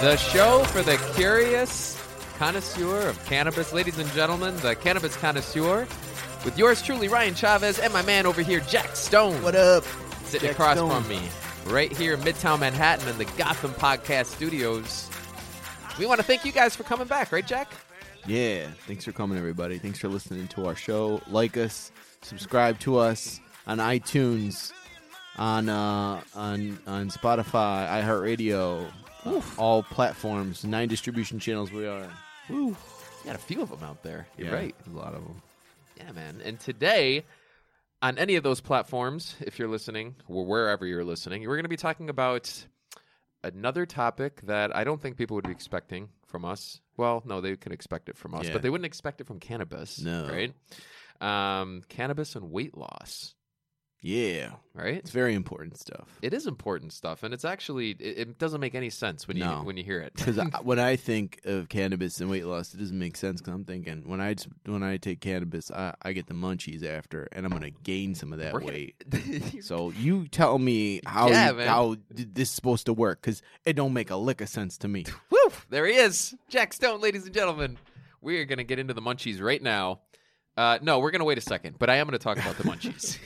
The show for the curious connoisseur of cannabis. Ladies and gentlemen, the cannabis connoisseur with yours truly, Ryan Chavez, and my man over here, Jack Stone. What up? Sitting Jack across Stone. from me, right here in Midtown Manhattan in the Gotham Podcast Studios. We want to thank you guys for coming back, right, Jack? Yeah, thanks for coming, everybody. Thanks for listening to our show. Like us, subscribe to us on iTunes, on uh, on on Spotify, iHeartRadio, uh, all platforms, nine distribution channels. We are. Woo. Got a few of them out there. You're Yeah, right. a lot of them. Yeah, man. And today, on any of those platforms, if you're listening, or wherever you're listening, we're going to be talking about another topic that I don't think people would be expecting from us. Well, no, they can expect it from us, Yeah. but they wouldn't expect it from cannabis. No. Right? Um, cannabis and weight loss, Yeah, right? it's very important stuff. It is important stuff, and it's actually it, it doesn't make any sense when you No. when you hear it. Because when I think of cannabis and weight loss, it doesn't make sense. Because I'm thinking when I when I take cannabis, I, I get the munchies after, and I'm gonna gain some of that We're gonna- weight. So you tell me how Yeah, you- man. how th- this is supposed to work because it don't make a lick of sense to me. Woo! There he is, Jack Stone, ladies and gentlemen. We are going to get into the munchies right now. Uh, no, we're going to wait a second, but I am going to talk about the munchies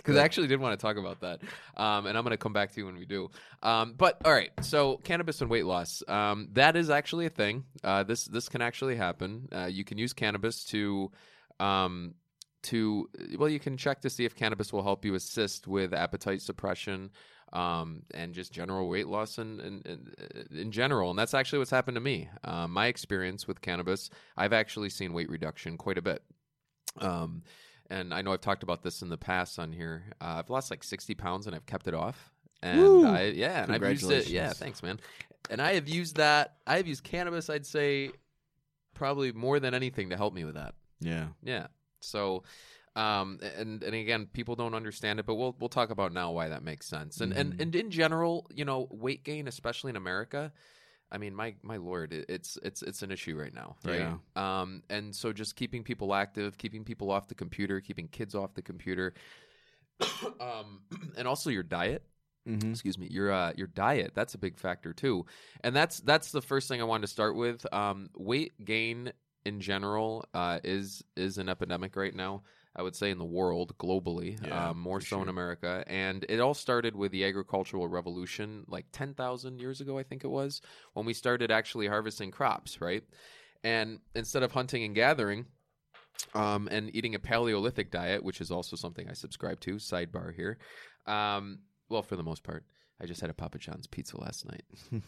because I actually did want to talk about that, um, and I'm going to come back to you when we do. Um, but all right, so cannabis and weight loss, um, that is actually a thing. Uh, this this can actually happen. Uh, you can use cannabis to. Um, to well, you can check to see if cannabis will help you assist with appetite suppression, um, and just general weight loss in, in, in, in general. And that's actually what's happened to me. Um, my experience with cannabis, I've actually seen weight reduction quite a bit. Um, and I know I've talked about this in the past on here. Uh, I've lost like 60 pounds and I've kept it off. And Woo! I, yeah, and I've used it. Yeah, thanks, man. And I have used that. I have used cannabis, I'd say, probably more than anything to help me with that. Yeah, Yeah. So, um, and and again, people don't understand it, but we'll we'll talk about now why that makes sense. And and Mhm. and in general, you know, weight gain, especially in America, I mean, my my lord, it's it's it's an issue right now, right? Um, and so just keeping people active, keeping people off the computer, keeping kids off the computer, um, and also your diet. Mm-hmm. excuse me your uh, your diet. That's a big factor too. And that's that's the first thing i wanted to start with. Um, weight gain in general uh, is is an epidemic right now i would say in the world globally Yeah, um, more so in america and it all started with the agricultural revolution like 10,000 years ago i think it was when we started actually harvesting crops right and instead of hunting and gathering um, and eating a Paleolithic diet, which is also something I subscribe to. Sidebar here. Um, well, for the most part, I just had a Papa John's pizza last night.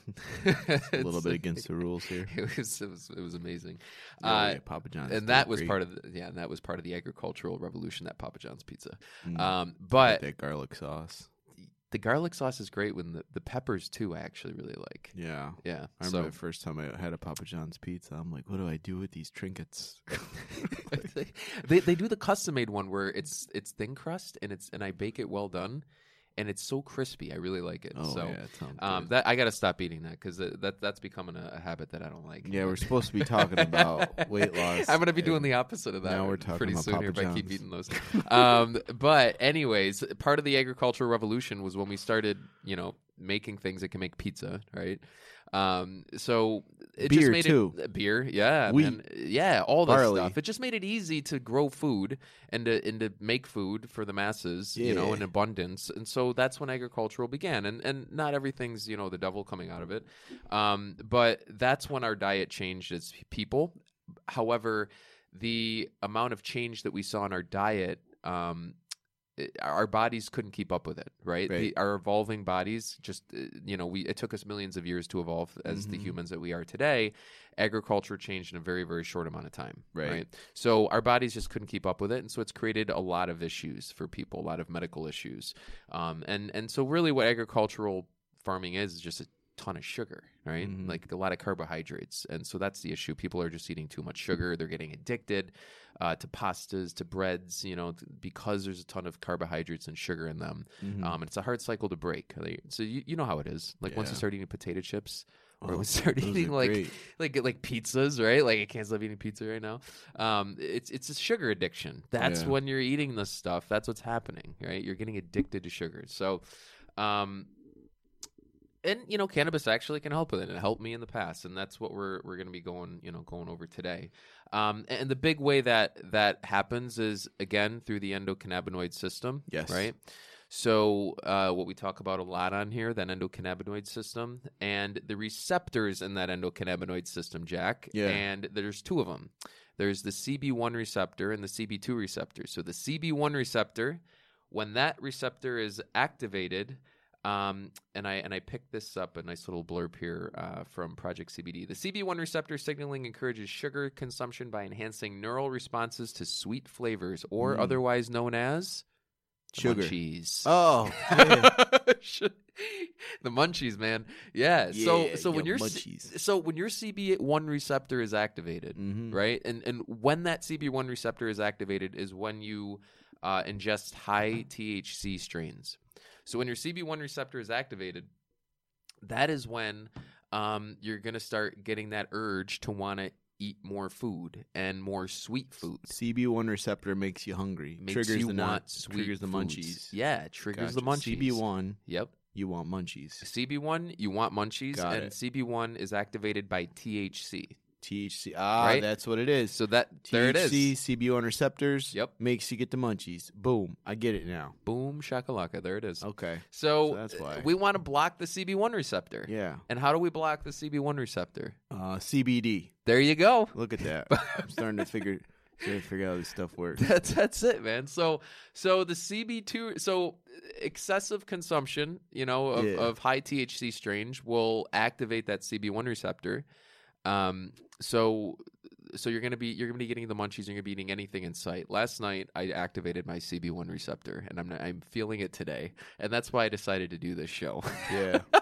a little bit against the rules here. It was it was it was amazing, Yeah, uh, yeah, Papa John's, and that was great. part of the, yeah, and that was part of the agricultural revolution. That Papa John's pizza, Mm, um, but that garlic sauce. the garlic sauce is great. When the, the peppers too, I actually really like. Yeah, Yeah, I so remember the first time I had a Papa John's pizza. I'm like, what do I do with these trinkets? they they do the custom made one where it's it's thin crust and it's and I bake it well done, and it's so crispy. I really like it. Oh so yeah, it sounds um, good. that I got to stop eating that because that that's becoming a, a habit that I don't like. yeah, we're supposed to be talking about weight loss. I'm gonna be doing the opposite of that. now we're talking pretty about soon Papa here if I keep eating those. um, but anyways, part of the agricultural revolution was when we started, you know, making things that can make pizza, right? Um, so it just Beer, made too. it beer, yeah, Wheat. man. yeah, all that Barley. stuff. It just made it easy to grow food and to and to make food for the masses, you know, in abundance. And so that's when agricultural began. And and not everything's you know the devil coming out of it, um, but that's when our diet changed as people. However, the amount of change that we saw in our diet um, it- our bodies couldn't keep up with it right, Right. The, our evolving bodies just uh, you know we it took us millions of years to evolve as the Mhm. humans that we are today agriculture changed in a very very short amount of time Right. so our bodies just couldn't keep up with it and so it's created a lot of issues for people a lot of medical issues um, and and so really what agricultural farming is is just a ton of sugar right Mhm. like a lot of carbohydrates and so that's the issue people are just eating too much sugar they're getting addicted uh, to pastas to breads you know because there's a ton of carbohydrates and sugar in them Mhm. um, and it's a hard cycle to break so you, you know how it is like once you start eating potato chips or Oh, we start eating like great. like like pizzas, right? Like I can't stop eating pizza right now. Um, it's it's a sugar addiction. That's Yeah. when you're eating this stuff. That's what's happening, right? You're getting addicted to sugar. So, um, and you know, cannabis actually can help with it. It helped me in the past, and that's what we're we're going to be going you know going over today. Um, and the big way that that happens is again through the endocannabinoid system. Yes. Right. So uh, what we talk about a lot on here, that endocannabinoid system, and the receptors in that endocannabinoid system, Jack. Yeah. And there's two of them. There's the CB1 receptor and the CB2 receptor. So the CB1 receptor, when that receptor is activated, um, and I and I picked this up a nice little blurb here uh, from Project CBD. The CB1 receptor signaling encourages sugar consumption by enhancing neural responses to sweet flavors, or Mm. otherwise known as Sugar. munchies. Oh, yeah. the munchies, man. Yeah. so Yeah, so when your munchies. so when your CB1 receptor is activated, Mhm. right? And and when that CB1 receptor is activated is when you uh, ingest high THC strains. So when your CB1 receptor is activated, that is when um, you're gonna start getting that urge to want to eat more food and more sweet foods. CB1 receptor makes you hungry. Makes triggers you the want nuts, sweet triggers the foods. munchies. Yeah, triggers the munchies. CB1, Yep. you want munchies. CB1, you want munchies, Got and it. CB1 is activated by THC. THC. Ah, Right? that's what it is. So that there it THC, is. CB1 receptors. Yep. Makes you get the munchies. Boom. I get it now. Boom shakalaka. There it is. Okay. So, So that's why. we want to block the CB1 receptor. Yeah. And how do we block the CB1 receptor? Uh, CBD. There you go. Look at that. I'm starting to figure to figure out how this stuff works. That's that's it, man. So so the CB2 so excessive consumption, you know, of, Yeah. of high THC strains will activate that CB1 receptor. Um so so you're gonna be you're gonna be getting the munchies. You're gonna be eating anything in sight. Last night I activated my CB1 receptor, and I'm I'm feeling it today, and that's why I decided to do this show. Yeah.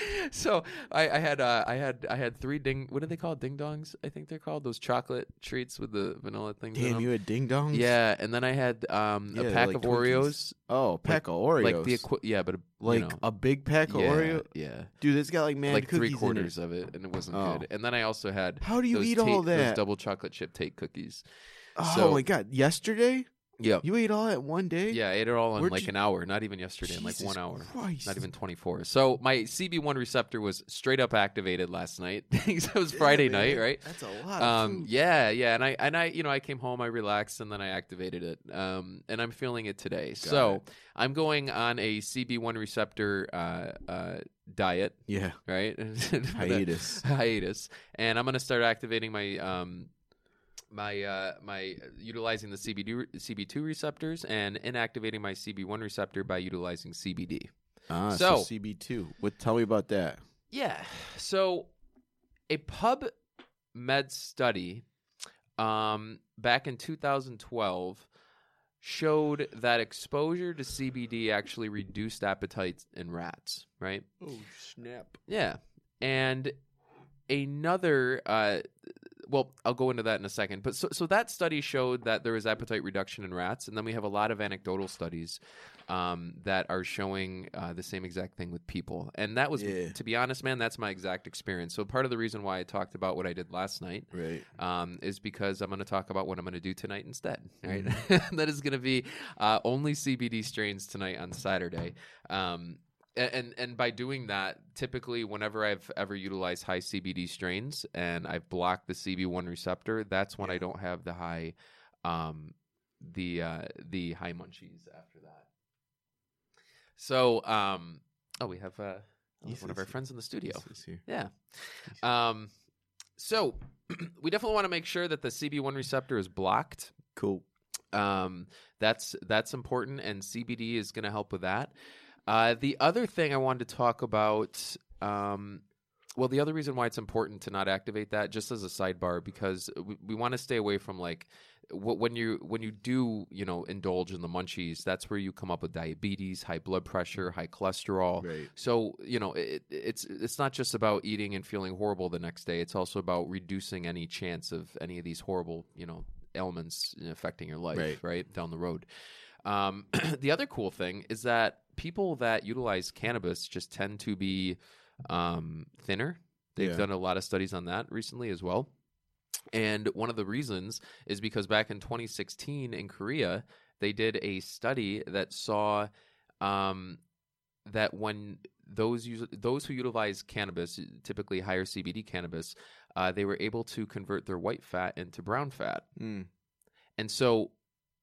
so I, I had uh, I had I had three ding. What are they called? Ding dongs, I think they're called. Those chocolate treats with the vanilla things. in Damn, you had ding dongs? Yeah, and then I had um, Yeah, a they're pack like of Twinkies. Oreos, Oh, pack of Oreos. like the equi- yeah, but a, like you know, a big pack of yeah, Oreo. yeah, Dude, it's got like man like three cookies in it. quarters of it, and it wasn't Oh. good. And then I also had How do you those eat all those that? double chocolate chip take cookies. oh so- my god! Yesterday, Yeah, you ate all that one day? yeah, I ate it all in Where'd like you- an hour, not even yesterday, in like Jesus one hour. Christ. Not even 24. So my CB1 receptor was straight up activated last night. it was Friday Yeah, night, man. right? That's a lot. um food. yeah yeah and i and i you know i came home i relaxed and then i activated it um and i'm feeling it today so i'm going on a cb1 receptor uh uh diet yeah. right Hiatus. hiatus and i'm going to start activating my um my uh my utilizing the CBD re- CB2 receptors and inactivating my CB1 receptor by utilizing CBD. Ah, so, So- CB2. What? Tell me about that. Yeah. So a pub med study um, back in 2012 showed that exposure to CBD actually reduced appetite in rats, right? Oh snap! Yeah. And another uh well, I'll go into that in a second. But so so that study showed that there was appetite reduction in rats, and then we have a lot of anecdotal studies um, that are showing uh, the same exact thing with people. And that was, Yeah. to be honest, man, that's my exact experience. So part of the reason why I talked about what I did last night Right. um, is because I'm going to talk about what I'm going to do tonight instead. Right, Mm-hmm. that is going to be uh, only CBD strains tonight on Saturday. Um, and and by doing that, typically whenever I've ever utilized high CBD strains and I've blocked the CB1 receptor, that's when I don't have the high, um, the uh, the high munchies after that. So, um, oh, we have uh, Yes, one of yes, our friends in the studio. Here. Yeah. Um, so we definitely want to make sure that the CB1 receptor is blocked. Cool. Um, that's that's important, and CBD is going to help with that. Uh, the other thing I wanted to talk about, um, well, the other reason why it's important to not activate that, just as a sidebar, because we, we want to stay away from like when you when you do you know indulge in the munchies, that's where you come up with diabetes, high blood pressure, high cholesterol. Right. So you know, it, it's it's not just about eating and feeling horrible the next day. It's also about reducing any chance of any of these horrible, you know, ailments affecting your life, Right. right, down the road. Um, the other cool thing is that people that utilize cannabis just tend to be um, thinner. They've Yeah. done a lot of studies on that recently as well. And one of the reasons is because back in 2016 in Korea, they did a study that saw um, that when those use, those who utilize cannabis, typically higher CBD cannabis, uh, they were able to convert their white fat into brown fat. Mm. And so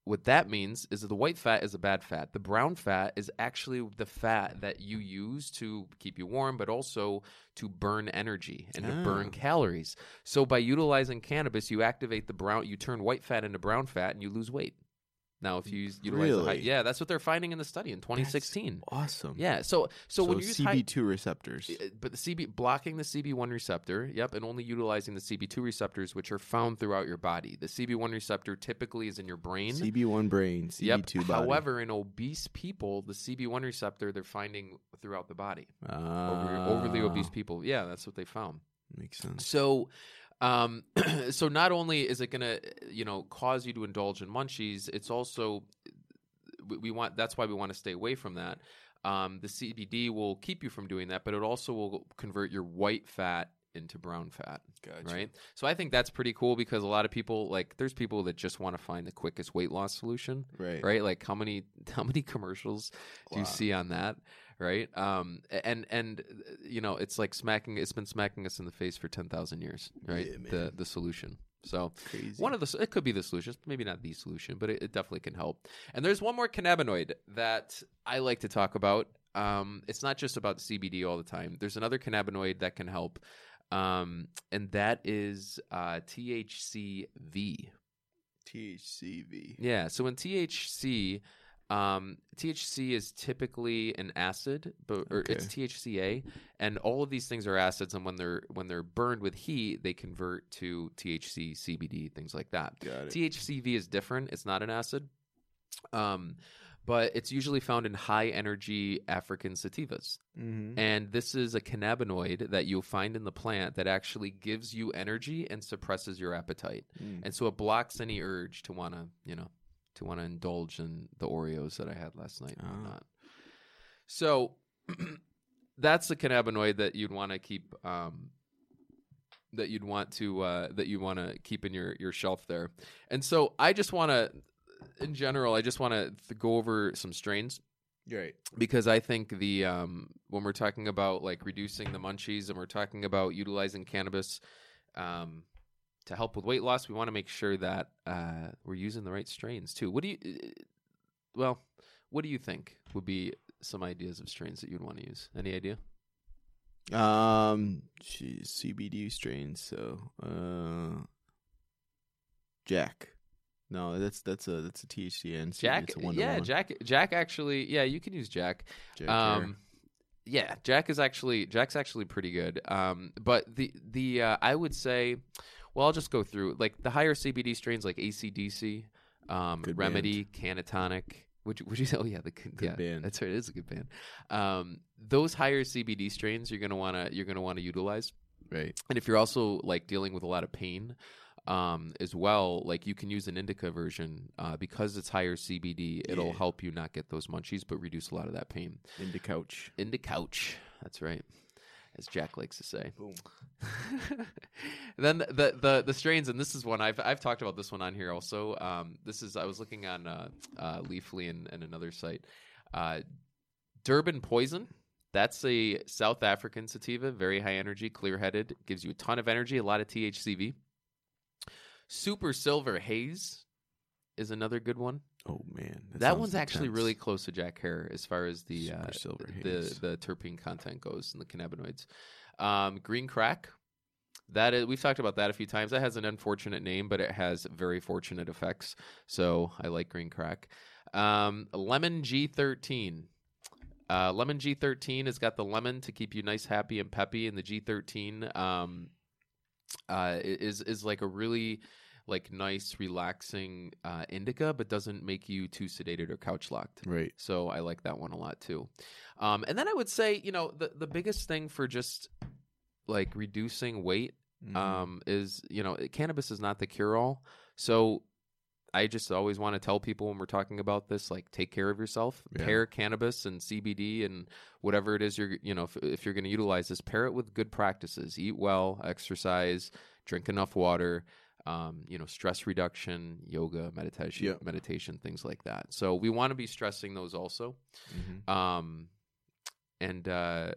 what that means is that the white fat is a bad fat. The brown fat is actually the fat that you use to keep you warm, but also to burn energy and to burn Ah. calories. So by utilizing cannabis, you activate the brown, you turn white fat into brown fat, and you lose weight. Now, if you use, utilize the high, Really? yeah, that's what they're finding in the study in 2016. Awesome. Yeah, so so, when you use high, CB2 receptors. uh, but the CB blocking the CB1 receptor, yep, and only utilizing the CB2 receptors, which are found throughout your body. The CB1 receptor typically is in your brain. CB1 brain, CB2 Yep. body. However, in obese people, the CB1 receptor they're finding throughout the body. Uh, Over, Ah, overly obese people, yeah, that's what they found. Makes sense. So, um, so not only is it going to, you know, cause you to indulge in munchies, it's also we, we want. That's why we want to stay away from that. Um, the CBD will keep you from doing that, but it also will convert your white fat into brown fat Gotcha. right? So I think that's pretty cool because a lot of people like there's people that just want to find the quickest weight loss solution, Right. right? Like how many how many commercials do you see on that, right? Um, and and uh, you know it's like smacking it's been smacking us in the face for ten thousand years, right? Yeah, the the solution. So Crazy. one of the it could be the solution, maybe not the solution, but it, it definitely can help. And there's one more cannabinoid that I like to talk about. Um, it's not just about CBD all the time. There's another cannabinoid that can help, um, and that is uh, THCV. THCV. Yeah. So in THC, um, THC is typically an acid, but or it's THCA, and all of these things are acids. And when they're when they're burned with heat, they convert to THC, CBD, things like that. THCV is different. It's not an acid. Um, but it's usually found in high energy African sativas. mm-hmm. And this is a cannabinoid that you'll find in the plant that actually gives you energy and suppresses your appetite. Mm. And so it blocks any urge to want to, you know, to want to indulge in the Oreos that I had last night and Ah. whatnot. So that's the cannabinoid that you'd want to keep um, that you'd want to uh, that you want to keep in your your shelf there. And so I just want to in general I just want to th- go over some strains Right. because I think the um, when we're talking about like reducing the munchies and we're talking about utilizing cannabis um, to help with weight loss, we want to make sure that uh, we're using the right strains too. What do you? uh, Well, what do you think would be some ideas of strains that you'd want to use? Any idea? Um, geez, CBD strains. So, uh, Jack. No, that's that's a that's a THCN. Jack, it's a one yeah, Jack. Jack actually, yeah, you can use Jack. Jack um, yeah, Jack is actually Jack's actually pretty good. Um, but the the uh, I would say, well, I'll just go through like the higher CBD strains like ACDC, um, Good Remedy, Cannatonic. Would you, would you say? Oh yeah, the Good yeah, band. That's right. It is a good band. Um, those higher CBD strains you're gonna wanna you're gonna wanna utilize. right. And if you're also like dealing with a lot of pain um, as well, like you can use an indica version uh, because it's higher CBD. It'll Yeah. help you not get those munchies, but reduce a lot of that pain. Into couch. Into couch. That's right, as Jack likes to say. Boom. then the, the the strains, and this is one I've I've talked about this one on here also. Um, this is I was looking on uh, uh, Leafly and, and another site. Uh, Durban Poison. That's a South African sativa, very high energy, clear headed, gives you a ton of energy, a lot of THCV. Super Silver Haze is another good one. Oh man, That, sounds one's actually really close to Jack Herer as far as the uh, the the terpene content goes and the cannabinoids. Um, green crack. That is, we've talked about that a few times. That has an unfortunate name, but it has very fortunate effects. So I like green crack. Um, lemon G13. Uh, lemon G13 has got the lemon to keep you nice, happy, and peppy, and the G13 um, uh, is is like a really like nice, relaxing uh, indica, but doesn't make you too sedated or couch locked. Right. So I like that one a lot too. Um, and then I would say, you know, the the biggest thing for just like reducing weight Mhm. um, is, you know, cannabis is not the cure all. So I just always want to tell people when we're talking about this, like, take care of yourself. Yeah. Pair cannabis and CBD and whatever it is you're, you know, if, if you're going to utilize this, pair it with good practices. Eat well, exercise, drink enough water. Um, you know, stress reduction, yoga, meditation, Yeah. meditation, things like that. So we want to be stressing those also. Mhm. Um, and uh,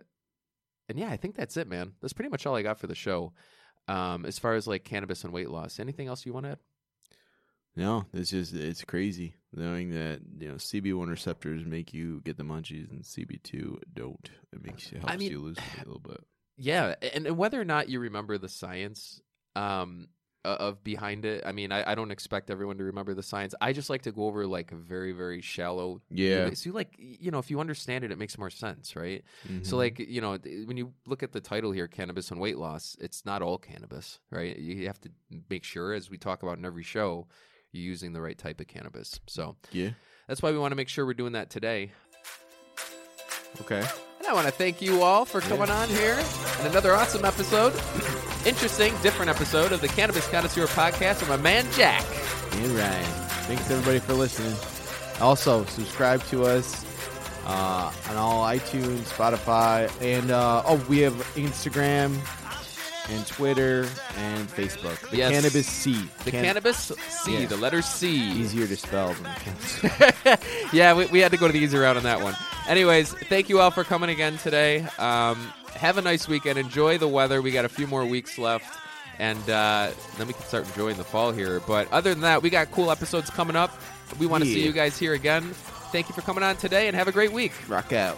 and yeah, I think that's it, man. That's pretty much all I got for the show. Um, as far as like cannabis and weight loss, anything else you want to add? No, it's just it's crazy knowing that you know CB1 receptors make you get the munchies and CB2 don't. It makes you helps mean- you lose a little bit. Yeah, and, and whether or not you remember the science um, of behind it, I mean, I, I don't expect everyone to remember the science. I just like to go over like a very very shallow. Yeah. So like you know, if you understand it, it makes more sense, right? Mhm. So like you know, when you look at the title here, cannabis and weight loss, it's not all cannabis, right? You have to make sure, as we talk about in every show, you're using the right type of cannabis. So yeah, that's why we want to make sure we're doing that today. okay. And I want to thank you all for coming on here in another awesome episode, interesting, different episode of the Cannabis Connoisseur Podcast with my man Jack. And Ryan. Thanks everybody for listening. Also, subscribe to us uh, on all iTunes, Spotify, and uh, oh, we have Instagram and Twitter and Facebook. The Yes. Cannabis C. The Can- cannabis C, Yeah. the letter C. easier to spell than cannabis. yeah, we, we had to go to the easy route on that one. Anyways, thank you all for coming again today. Um, have a nice weekend. Enjoy the weather. We got a few more weeks left. And uh, then we can start enjoying the fall here. But other than that, we got cool episodes coming up. We want to see you guys here again. Thank you for coming on today and have a great week. Rock out.